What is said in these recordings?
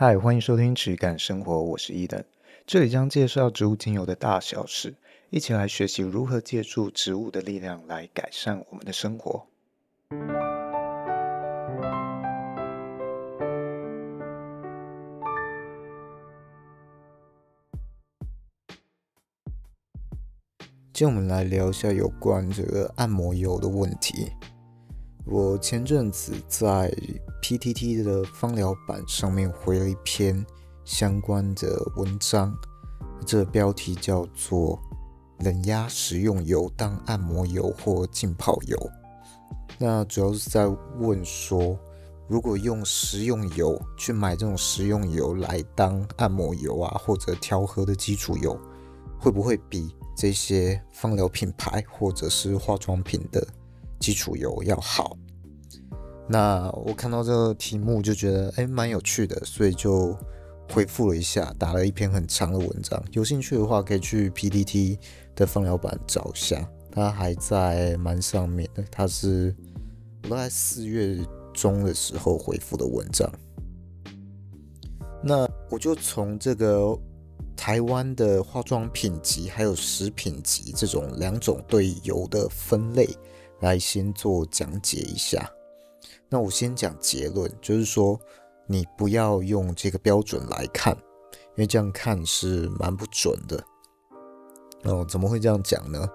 嗨，欢迎收听质感生活，我是伊登，这里将介绍植物精油的大小事，一起来学习如何借助植物的力量来改善我们的生活。今天我们来聊一下有关这个按摩油的问题。我前阵子在 PTT 的芳疗版上面回了一篇相关的文章，这标题叫做“冷压食用油当按摩油或浸泡油”。那主要是在问说，如果用食用油去买这种食用油来当按摩油啊，或者调和的基础油，会不会比这些芳疗品牌或者是化妆品的基础油要好，那我看到这个题目就觉得诶蛮有趣的，所以就回复了一下，打了一篇很长的文章。有兴趣的话，可以去 PTT 的放疗版找一下，它还在蛮上面的。它是我在四月中的时候回复的文章。那我就从这个台湾的化妆品级还有食品级这种两种对油的分类。来先做讲解一下。那我先讲结论，就是说你不要用这个标准来看，因为这样看是蛮不准的。哦，怎么会这样讲呢？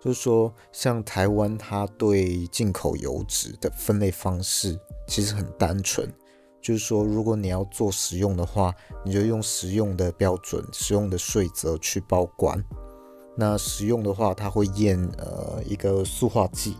就是说，像台湾，它对进口油脂的分类方式其实很单纯，就是说，如果你要做食用的话，你就用食用的标准、食用的税则去报关。那食用的话，它会验呃一个塑化剂，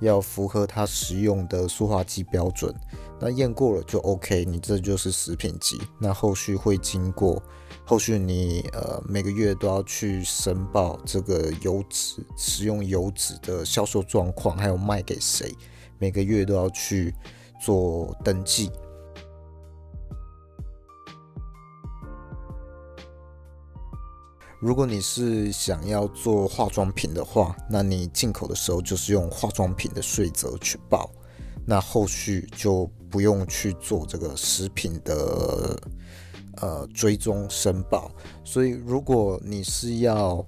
要符合它食用的塑化剂标准。那验过了就 OK，你这就是食品级。那后续会经过，后续你呃每个月都要去申报这个油脂食用油脂的销售状况，还有卖给谁，每个月都要去做登记。如果你是想要做化妆品的话，那你进口的时候就是用化妆品的税则去报，那后续就不用去做这个食品的呃追踪申报。所以，如果你是要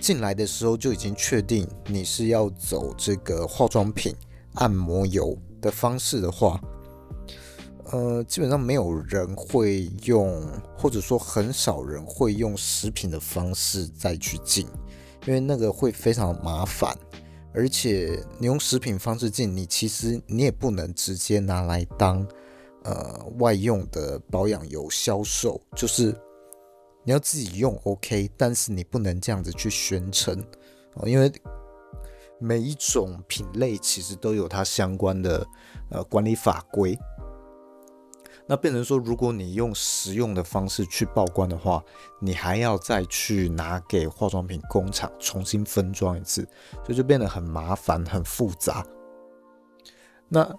进来的时候就已经确定你是要走这个化妆品按摩油的方式的话，呃，基本上没有人会用，或者说很少人会用食品的方式再去进，因为那个会非常麻烦，而且你用食品方式进，你其实你也不能直接拿来当呃外用的保养油销售，就是你要自己用 OK，但是你不能这样子去宣称，哦，因为每一种品类其实都有它相关的呃管理法规。那变成说，如果你用实用的方式去报关的话，你还要再去拿给化妆品工厂重新分装一次，所以就变得很麻烦、很复杂。那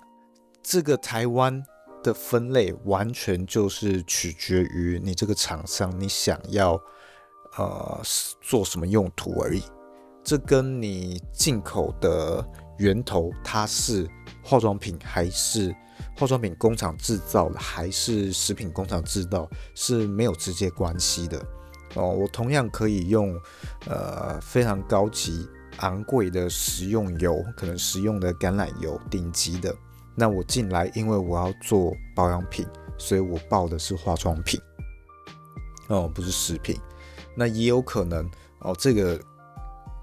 这个台湾的分类完全就是取决于你这个厂商你想要呃做什么用途而已，这跟你进口的源头它是化妆品还是？化妆品工厂制造还是食品工厂制造是没有直接关系的哦。我同样可以用呃非常高级昂贵的食用油，可能食用的橄榄油顶级的。那我进来，因为我要做保养品，所以我报的是化妆品哦，不是食品。那也有可能哦，这个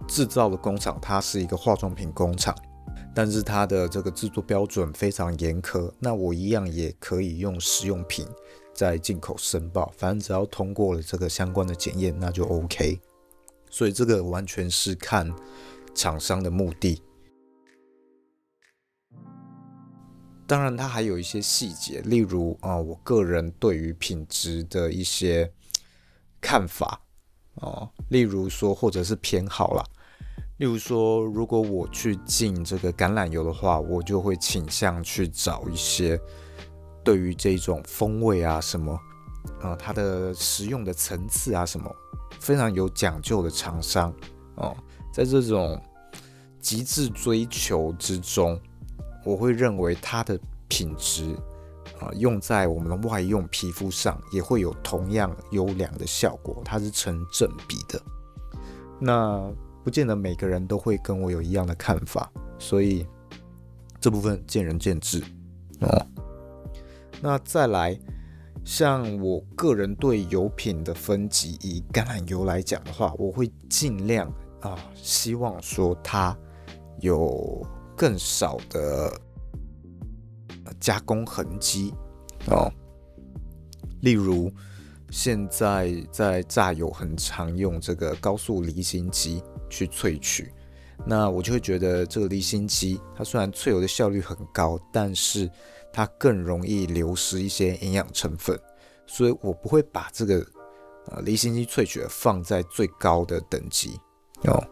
制造的工厂它是一个化妆品工厂。但是它的这个制作标准非常严苛，那我一样也可以用食用品在进口申报，反正只要通过了这个相关的检验，那就 OK。所以这个完全是看厂商的目的。当然，它还有一些细节，例如啊，我个人对于品质的一些看法哦，例如说或者是偏好啦。例如说，如果我去进这个橄榄油的话，我就会倾向去找一些对于这种风味啊什么，呃，它的食用的层次啊什么非常有讲究的厂商哦，在这种极致追求之中，我会认为它的品质啊，用在我们的外用皮肤上也会有同样优良的效果，它是成正比的。那不见得每个人都会跟我有一样的看法，所以这部分见仁见智哦。那再来，像我个人对油品的分级，以橄榄油来讲的话，我会尽量啊，希望说它有更少的。加工痕迹哦，例如现在在榨油很常用这个高速离心机去萃取，那我就会觉得这个离心机它虽然萃油的效率很高，但是它更容易流失一些营养成分，所以我不会把这个呃离心机萃取放在最高的等级哦。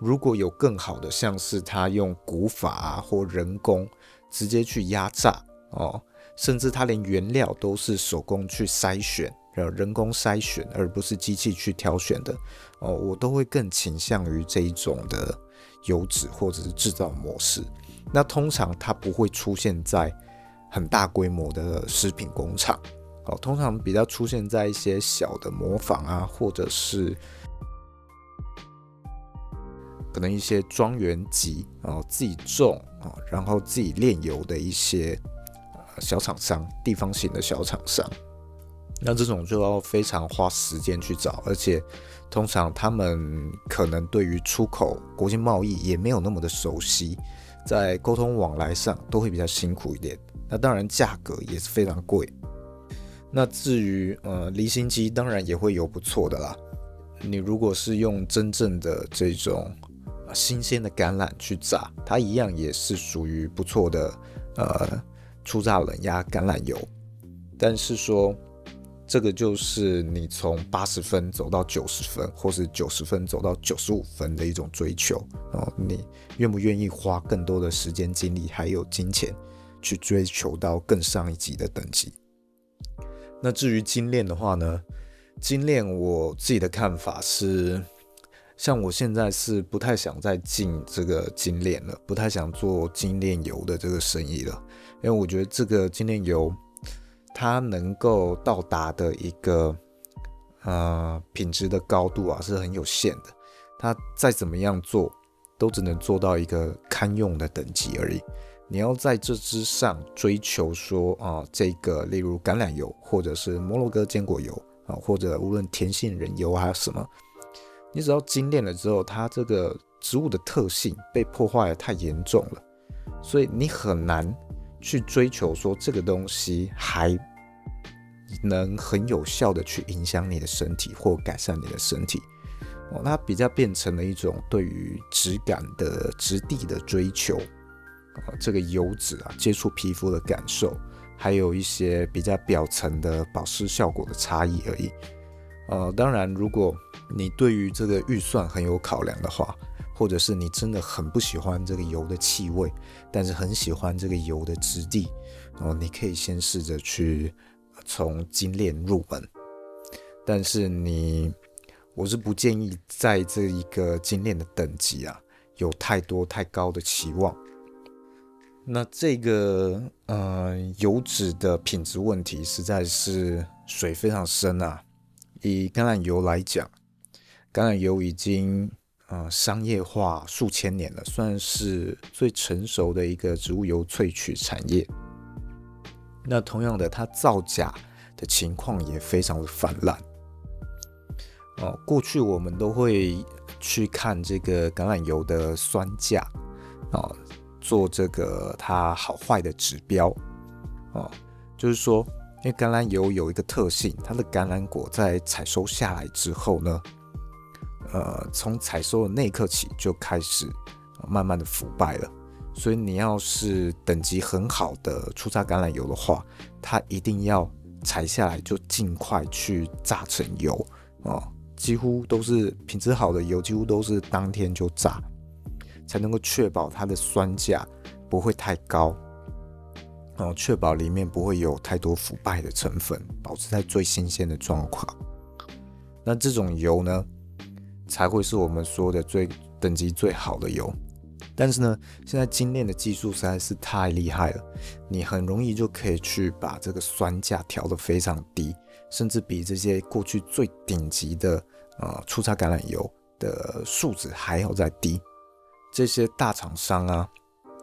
如果有更好的，像是它用古法啊或人工。直接去压榨哦，甚至它连原料都是手工去筛选，人工筛选，而不是机器去挑选的哦，我都会更倾向于这一种的油脂或者是制造模式。那通常它不会出现在很大规模的食品工厂哦，通常比较出现在一些小的磨坊啊，或者是。可能一些庄园级啊，自己种啊，然后自己炼油的一些小厂商，地方型的小厂商，那这种就要非常花时间去找，而且通常他们可能对于出口国际贸易也没有那么的熟悉，在沟通往来上都会比较辛苦一点。那当然价格也是非常贵。那至于呃离心机，当然也会有不错的啦。你如果是用真正的这种。新鲜的橄榄去榨，它一样也是属于不错的，呃，初榨冷压橄榄油。但是说，这个就是你从八十分走到九十分，或是九十分走到九十五分的一种追求。哦，你愿不愿意花更多的时间、精力还有金钱去追求到更上一级的等级？那至于精炼的话呢？精炼我自己的看法是。像我现在是不太想再进这个精炼了，不太想做精炼油的这个生意了，因为我觉得这个精炼油它能够到达的一个呃品质的高度啊是很有限的，它再怎么样做都只能做到一个堪用的等级而已。你要在这之上追求说啊、这个例如橄榄油或者是摩洛哥坚果油啊，或者无论甜杏仁油还有什么。你只要精炼了之后，它这个植物的特性被破坏的太严重了，所以你很难去追求说这个东西还能很有效的去影响你的身体或改善你的身体。哦，它比较变成了一种对于质感的质地的追求，啊，这个油脂啊接触皮肤的感受，还有一些比较表层的保湿效果的差异而已。呃，当然，如果你对于这个预算很有考量的话，或者是你真的很不喜欢这个油的气味，但是很喜欢这个油的质地，哦，你可以先试着去从精炼入门。但是你，我是不建议在这一个精炼的等级啊，有太多太高的期望。那这个呃油脂的品质问题，实在是水非常深啊。以橄榄油来讲，橄榄油已经呃商业化数千年了，算是最成熟的一个植物油萃取产业。那同样的，它造假的情况也非常的泛滥。哦、过去我们都会去看这个橄榄油的酸价啊、做这个它好坏的指标啊、就是说。因为橄榄油有一个特性，它的橄榄果在采收下来之后呢，呃，从采收的那一刻起就开始慢慢的腐败了。所以你要是等级很好的初榨橄榄油的话，它一定要采下来就尽快去榨成油哦，几乎都是品质好的油，几乎都是当天就榨，才能够确保它的酸价不会太高。然后，确保里面不会有太多腐败的成分，保持在最新鲜的状况。那这种油呢，才会是我们说的最等级最好的油。但是呢，现在精炼的技术实在是太厉害了，你很容易就可以去把这个酸价调得非常低，甚至比这些过去最顶级的呃初榨橄榄油的数值还要再低。这些大厂商啊，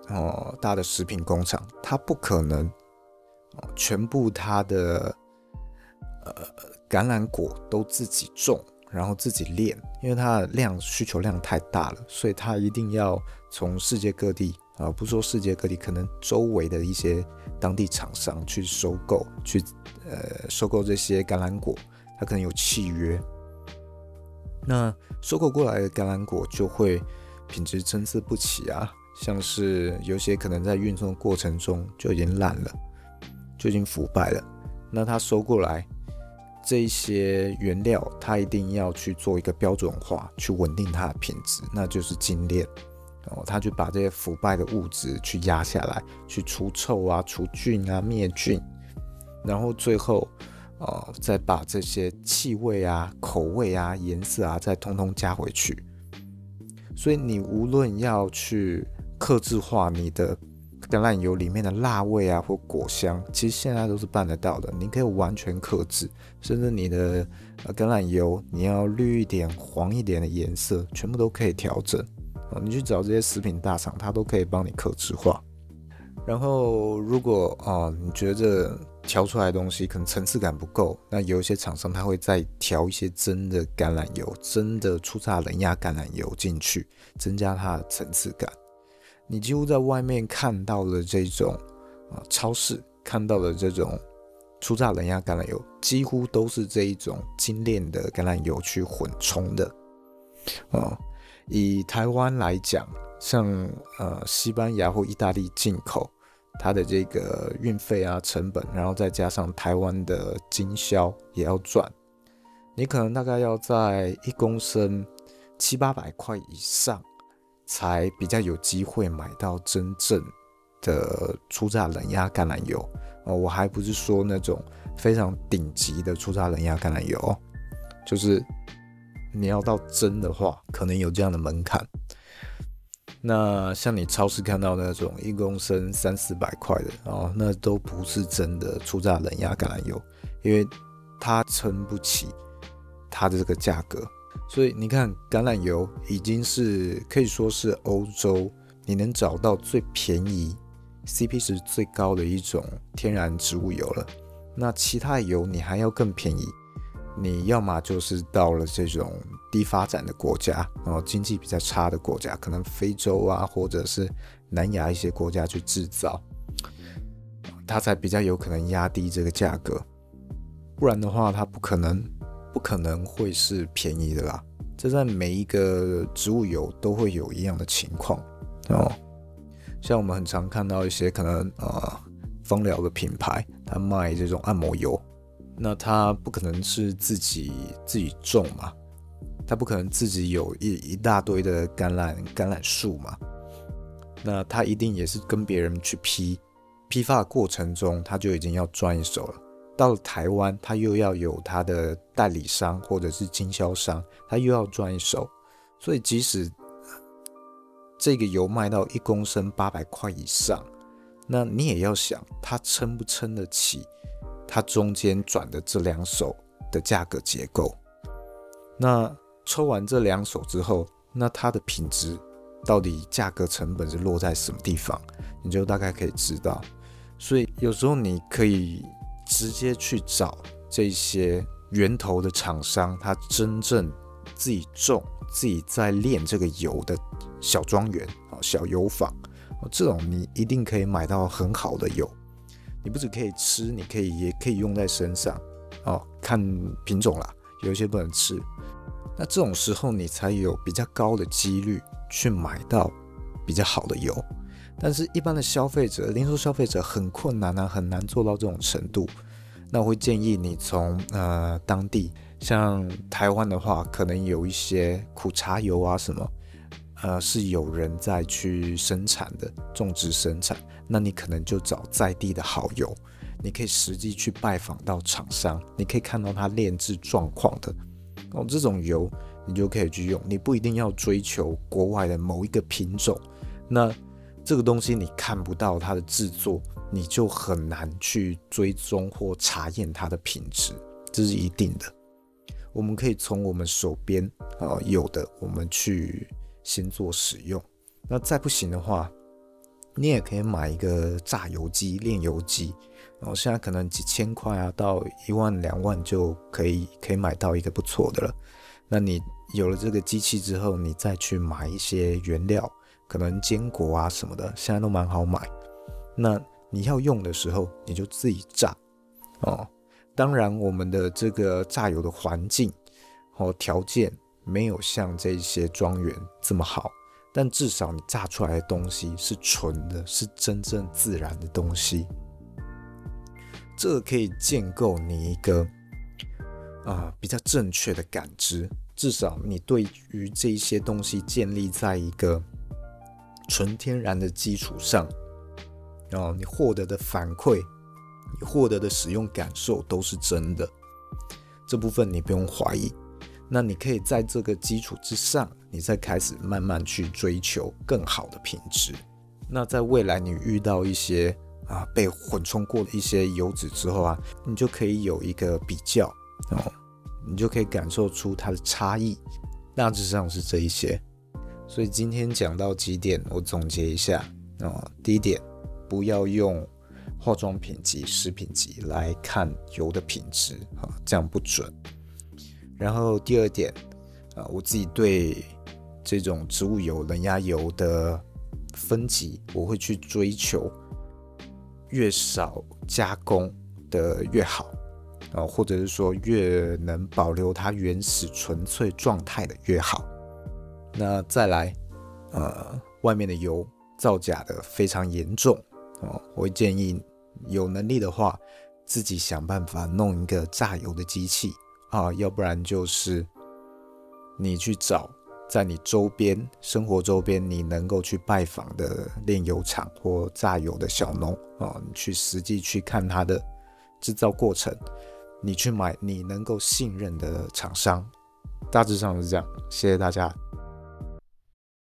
哦、大的食品工厂，它不可能、全部它的呃橄榄果都自己种。然后自己炼，因为它的量需求量太大了，所以它一定要从世界各地啊，不说世界各地，可能周围的一些当地厂商去收购，去呃收购这些橄榄果，它可能有契约。那收购过来的橄榄果就会品质参差不齐啊，像是有些可能在运送过程中就已经烂了，就已经腐败了。那它收过来。这一些原料，它一定要去做一个标准化，去稳定它的品质，那就是精炼。哦，他就把这些腐败的物质去压下来，去除臭啊、除菌啊、灭菌，然后最后，呃，再把这些气味啊、口味啊、颜色啊，再通通加回去。所以你无论要去克制化你的。橄榄油里面的辣味啊，或果香，其实现在都是办得到的。你可以完全克制，甚至你的橄榄油你要绿一点、黄一点的颜色，全部都可以调整。你去找这些食品大厂，它都可以帮你克制化。然后，如果啊，你觉得调出来的东西可能层次感不够，那有一些厂商他会再调一些真的橄榄油、真的初榨冷压橄榄油进去，增加它的层次感。你几乎在外面看到的这种啊，超市看到的这种初榨冷压橄榄油，几乎都是这一种精炼的橄榄油去混冲的。啊，以台湾来讲，像呃西班牙或意大利进口，它的这个运费啊成本，然后再加上台湾的经销也要赚，你可能大概要在一公升七八百块以上。才比较有机会买到真正的初榨冷压橄榄油哦，我还不是说那种非常顶级的初榨冷压橄榄油，就是你要到真的话，可能有这样的门槛。那像你超市看到那种一公升三四百块的哦，那都不是真的初榨冷压橄榄油，因为它撑不起它的这个价格。所以你看，橄榄油已经是可以说是欧洲你能找到最便宜、CP 值最高的一种天然植物油了。那其他油你还要更便宜，你要么就是到了这种低发展的国家，然后经济比较差的国家，可能非洲啊，或者是南亚一些国家去制造，它才比较有可能压低这个价格。不然的话，它不可能。不可能会是便宜的啦，这在每一个植物油都会有一样的情况哦。像我们很常看到一些可能啊，芳疗的品牌，他卖这种按摩油，那他不可能是自己自己种嘛，他不可能自己有一一大堆的橄榄橄榄树嘛，那他一定也是跟别人去批，批发的过程中他就已经要赚一手了。到了台湾，他又要有他的代理商或者是经销商，他又要赚一手，所以即使这个油卖到一公升八百块以上，那你也要想，他撑不撑得起他中间转的这两手的价格结构？那抽完这两手之后，那它的品质到底价格成本是落在什么地方？你就大概可以知道。所以有时候你可以。直接去找这些源头的厂商，他真正自己种、自己在炼这个油的小庄园啊、小油坊，这种你一定可以买到很好的油。你不只可以吃，你可以也可以用在身上哦。看品种啦，有一些不能吃。那这种时候你才有比较高的几率去买到比较好的油。但是，一般的消费者、零售消费者很困难啊，很难做到这种程度。那我会建议你从呃当地，像台湾的话，可能有一些苦茶油啊什么，呃是有人在去生产的，种植生产。那你可能就找在地的好油，你可以实际去拜访到厂商，你可以看到它炼制状况的哦，这种油你就可以去用。你不一定要追求国外的某一个品种。那这个东西你看不到它的制作，你就很难去追踪或查验它的品质，这是一定的。我们可以从我们手边啊有的，我们去先做使用。那再不行的话，你也可以买一个榨油机、炼油机，然后现在可能几千块啊，到一万两万就可以可以买到一个不错的了。那你有了这个机器之后，你再去买一些原料，可能坚果啊什么的，现在都蛮好买。那你要用的时候，你就自己榨哦。当然，我们的这个榨油的环境和条件没有像这些庄园这么好。但至少你榨出来的东西是纯的，是真正自然的东西，这可以建构你一个啊、比较正确的感知。至少你对于这些东西建立在一个纯天然的基础上，然后你获得的反馈，你获得的使用感受都是真的，这部分你不用怀疑。那你可以在这个基础之上，你再开始慢慢去追求更好的品质。那在未来你遇到一些啊被混充过的一些油脂之后啊，你就可以有一个比较哦，你就可以感受出它的差异。大致上是这一些。所以今天讲到几点，我总结一下啊、第一点，不要用化妆品级、食品级来看油的品质啊、这样不准。然后第二点，啊，我自己对这种植物油、冷压油的分级，我会去追求越少加工的越好，啊，或者是说越能保留它原始纯粹状态的越好。那再来，呃，外面的油造假的非常严重，哦，我会建议有能力的话，自己想办法弄一个榨油的机器。啊，要不然就是你去找在你周边生活周边你能够去拜访的炼油厂或榨油的小农啊，你去实际去看它的制造过程，你去买你能够信任的厂商，大致上是这样。谢谢大家。